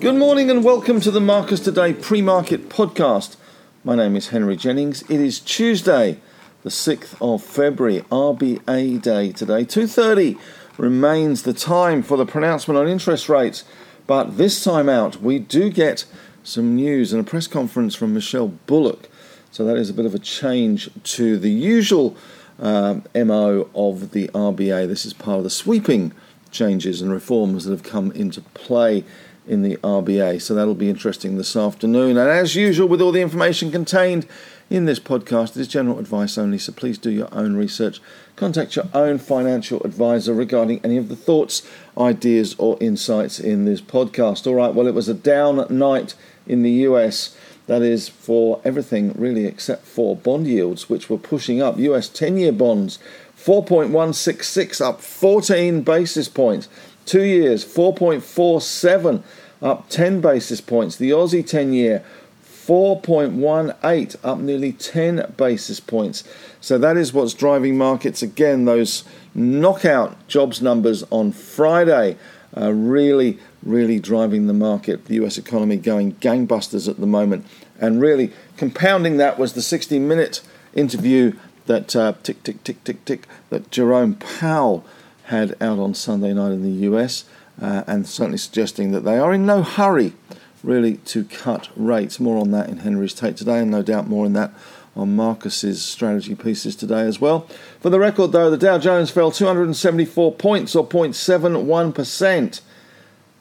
Good morning and welcome to the Marcus Today pre-market podcast. My name is Henry Jennings. It is Tuesday, the 6th of February, RBA day today. 2:30 remains the time for the pronouncement on interest rates, but this time out we do get some news and a press conference from Michelle Bullock. So that is a bit of a change to the usual um, MO of the RBA. This is part of the sweeping changes and reforms that have come into play in the RBA. So that'll be interesting this afternoon. And as usual, with all the information contained in this podcast, it is general advice only, so please do your own research. Contact your own financial advisor regarding any of the thoughts, ideas, or insights in this podcast. All right, well, it was a down night in the US. That is for everything really except for bond yields, which were pushing up. US 10 year bonds 4.166 up 14 basis points. Two years 4.47 up 10 basis points. The Aussie 10 year 4.18 up nearly 10 basis points. So that is what's driving markets again. Those knockout jobs numbers on Friday are really, really driving the market. The US economy going gangbusters at the moment. And really compounding that was the 60 minute interview that uh, tick, tick, tick, tick, tick, that Jerome Powell had out on Sunday night in the US uh, and certainly suggesting that they are in no hurry really to cut rates. More on that in Henry's take today, and no doubt more on that on Marcus's strategy pieces today as well. For the record, though, the Dow Jones fell 274 points or 0.71%,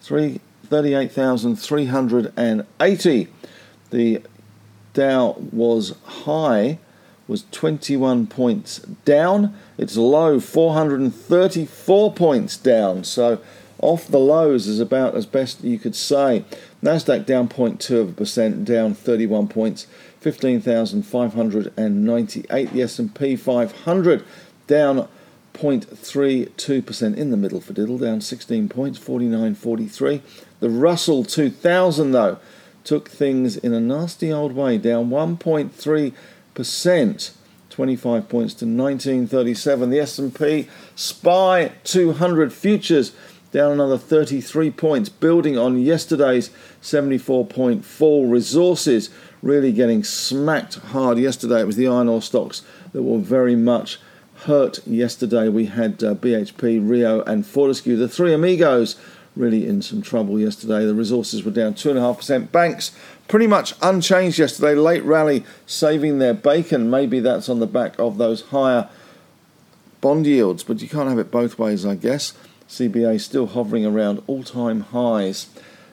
38,380. The Dow was high was 21 points down. Its low 434 points down. So off the lows is about as best you could say. Nasdaq down 0.2 of a percent, down 31 points, 15,598. The S&P 500 down 0.32% in the middle for diddle, down 16 points, 49.43. The Russell 2000 though took things in a nasty old way, down 1.3%. 25 points to 1937 the S&P SPI 200 futures down another 33 points, building on yesterday's 74.4 fall. Resources really getting smacked hard yesterday. It was the iron ore stocks that were very much hurt yesterday. We had uh, BHP, Rio, and Fortescue, the three amigos, really in some trouble yesterday. The resources were down 2.5%. Banks pretty much unchanged yesterday. Late rally saving their bacon. Maybe that's on the back of those higher bond yields, but you can't have it both ways, I guess. CBA still hovering around all time highs.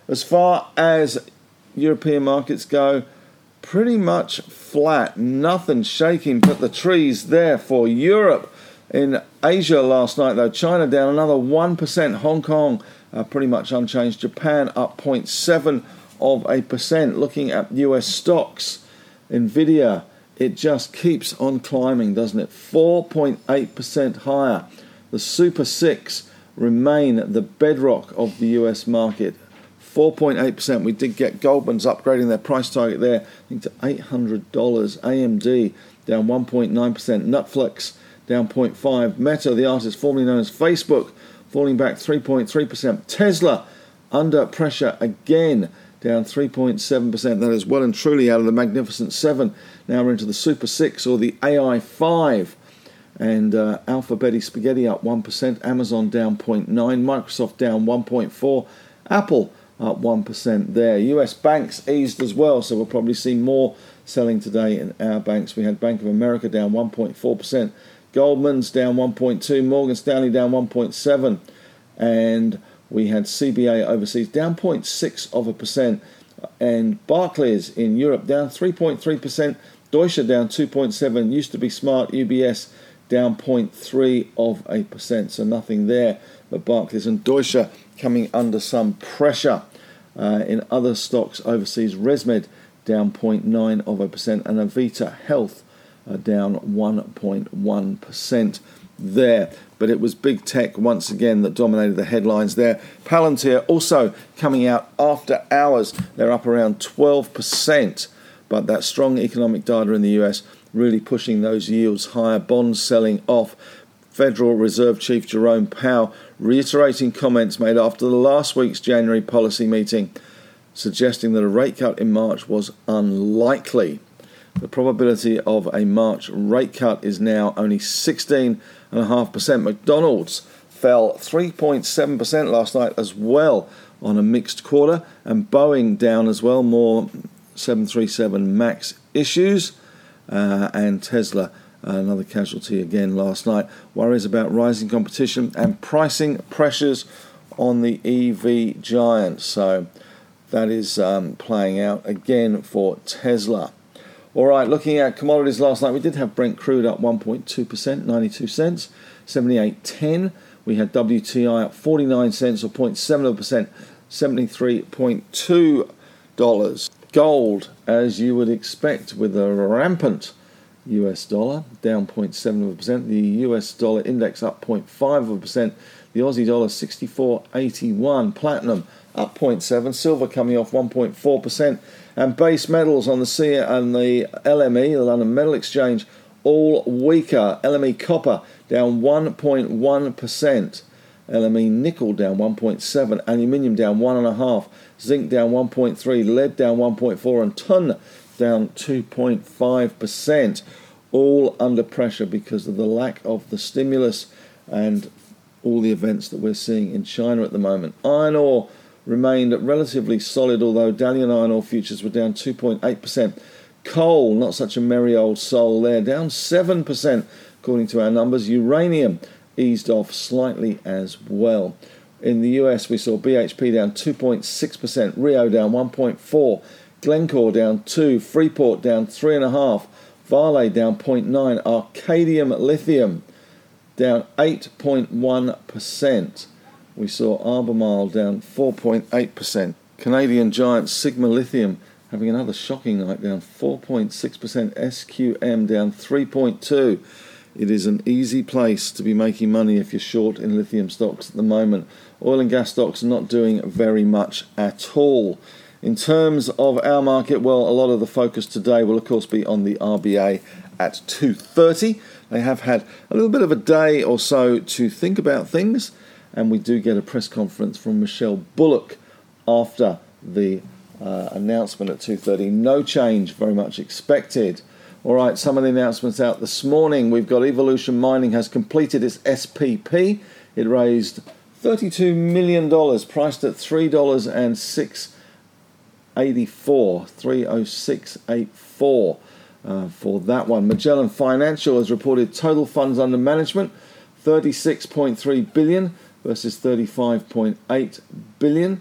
As far as European markets go, pretty much flat, nothing shaking but the trees there for Europe. In Asia last night, though, China down another 1%, Hong Kong uh, pretty much unchanged, Japan up 0.7 of a percent. Looking at US stocks, Nvidia, it just keeps on climbing, doesn't it? 4.8% higher. The Super 6 remain the bedrock of the US market. 4.8%. We did get Goldman's upgrading their price target there, I think to $800. AMD down 1.9%. Netflix down 0.5%. Meta, the artist formerly known as Facebook, falling back 3.3%. Tesla under pressure again, down 3.7%. That is well and truly out of the Magnificent Seven. Now we're into the Super Six or the AI 5 and uh, Alphabeti Spaghetti up 1%, Amazon down 0.9. Microsoft down 1.4. Apple up 1% there. US banks eased as well, so we'll probably see more selling today in our banks. We had Bank of America down 1.4%, Goldman's down 1.2, Morgan Stanley down 1.7, and we had CBA overseas down 0.6 of a percent, and Barclays in Europe down 3.3%, Deutsche down 2.7, used to be smart, UBS down 0.3 of a percent, so nothing there. But Barclays and Deutsche coming under some pressure. Uh, in other stocks overseas, ResMed down 0.9 of a percent, and Avita Health uh, down 1.1 percent there. But it was big tech once again that dominated the headlines there. Palantir also coming out after hours. They're up around 12%. But that strong economic data in the US really pushing those yields higher. Bonds selling off. Federal Reserve Chief Jerome Powell reiterating comments made after the last week's January policy meeting, suggesting that a rate cut in March was unlikely. The probability of a March rate cut is now only 16.5%. McDonald's fell 3.7% last night as well on a mixed quarter, and Boeing down as well, more 737 MAX issues, uh, and Tesla. Another casualty again last night. Worries about rising competition and pricing pressures on the EV giant. So that is um, playing out again for Tesla. All right, looking at commodities last night, we did have Brent crude up 1.2%, 92 cents, 78.10. We had WTI up 49 cents or 0.7%, $73.2. Gold, as you would expect, with a rampant US dollar, down 0.7%. The US dollar index up 0.5%. The Aussie dollar 64.81. Platinum up 0.7. Silver coming off 1.4%. And base metals on the C and the LME, the London Metal Exchange, all weaker. LME copper down 1.1%. LME nickel down 1.7, aluminium down 1.5, zinc down 1.3, lead down 1.4, and tin down 2.5%. All under pressure because of the lack of the stimulus and all the events that we're seeing in China at the moment. Iron ore remained relatively solid, although Dalian iron ore futures were down 2.8%. Coal, not such a merry old soul there, down 7% according to our numbers. Uranium eased off slightly as well. In the US, we saw BHP down 2.6%, Rio down 1.4, Glencore down 2, Freeport down 3.5, Vale down 0.9, Arcadium Lithium down 8.1%. We saw Albemarle down 4.8%. Canadian giant Sigma Lithium having another shocking night down 4.6%. SQM down 3.2. It is an easy place to be making money if you're short in lithium stocks at the moment. Oil and gas stocks are not doing very much at all. In terms of our market, well, a lot of the focus today will of course be on the RBA at 2:30. They have had a little bit of a day or so to think about things, and we do get a press conference from Michelle Bullock after the uh, announcement at 2:30. No change, very much expected. All right, some of the announcements out this morning. We've got Evolution Mining has completed its SPP. It raised $32 million, priced at $3.684, 30684 uh, for that one. Magellan Financial has reported total funds under management 36.3 billion versus 35.8 billion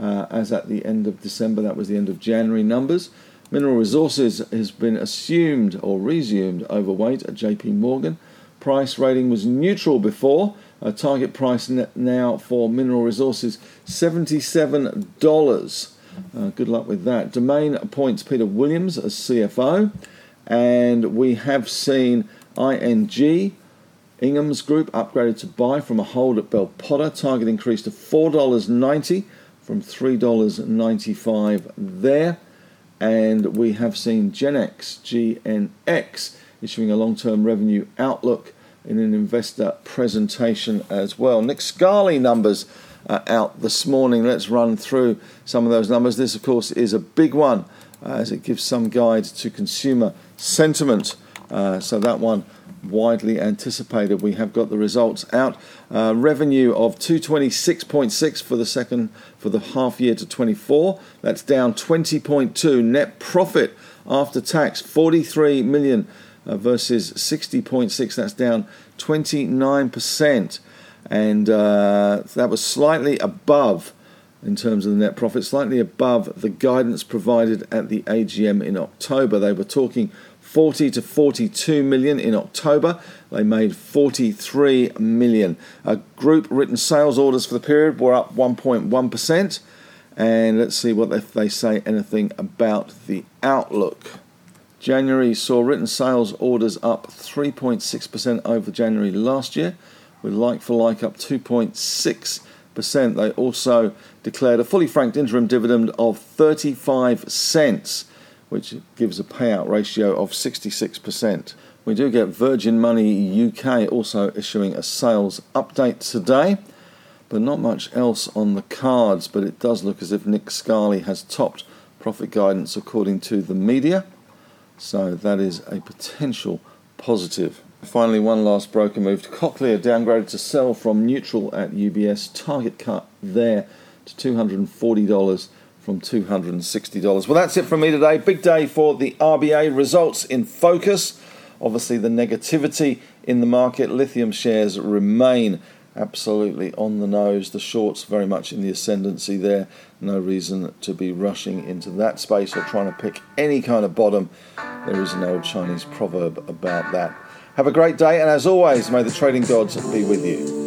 uh, as at the end of December. That was the end of January numbers. Mineral Resources has been assumed or resumed overweight at JP Morgan. Price rating was neutral before. A target price now for Mineral Resources $77. Uh, good luck with that. Domain appoints Peter Williams as CFO. And we have seen ING, Ingham's Group, upgraded to buy from a hold at Bell Potter. Target increased to $4.90 from $3.95 there and we have seen Genex, GNX, issuing a long term revenue outlook in an investor presentation as well. Nick Scali numbers are out this morning. Let's run through some of those numbers. This, of course, is a big one uh, as it gives some guide to consumer sentiment. Uh, so that one widely anticipated. We have got the results out. Uh, revenue of 226.6 for the second for the half year to 24. That's down 20.2. Net profit after tax 43 million uh, versus 60.6. That's down 29%, and uh, that was slightly above. In terms of the net profit, slightly above the guidance provided at the AGM in October. They were talking 40 to 42 million in October. They made 43 million. Uh, group written sales orders for the period were up 1.1%. And let's see what if they say anything about the outlook. January saw written sales orders up 3.6% over January last year, with like for like up 2.6%. They also declared a fully franked interim dividend of 35 cents which gives a payout ratio of 66%. We do get Virgin Money UK also issuing a sales update today, but not much else on the cards. But it does look as if Nick Scali has topped profit guidance according to the media, so that is a potential positive. Finally, one last broker moved. Cochlear downgraded to sell from neutral at UBS. Target cut there to $240 from $260. Well, that's it from me today. Big day for the RBA. Results in focus. Obviously, the negativity in the market. Lithium shares remain absolutely on the nose. The shorts very much in the ascendancy there. No reason to be rushing into that space or trying to pick any kind of bottom. There is an old Chinese proverb about that. Have a great day, and as always, may the trading gods be with you.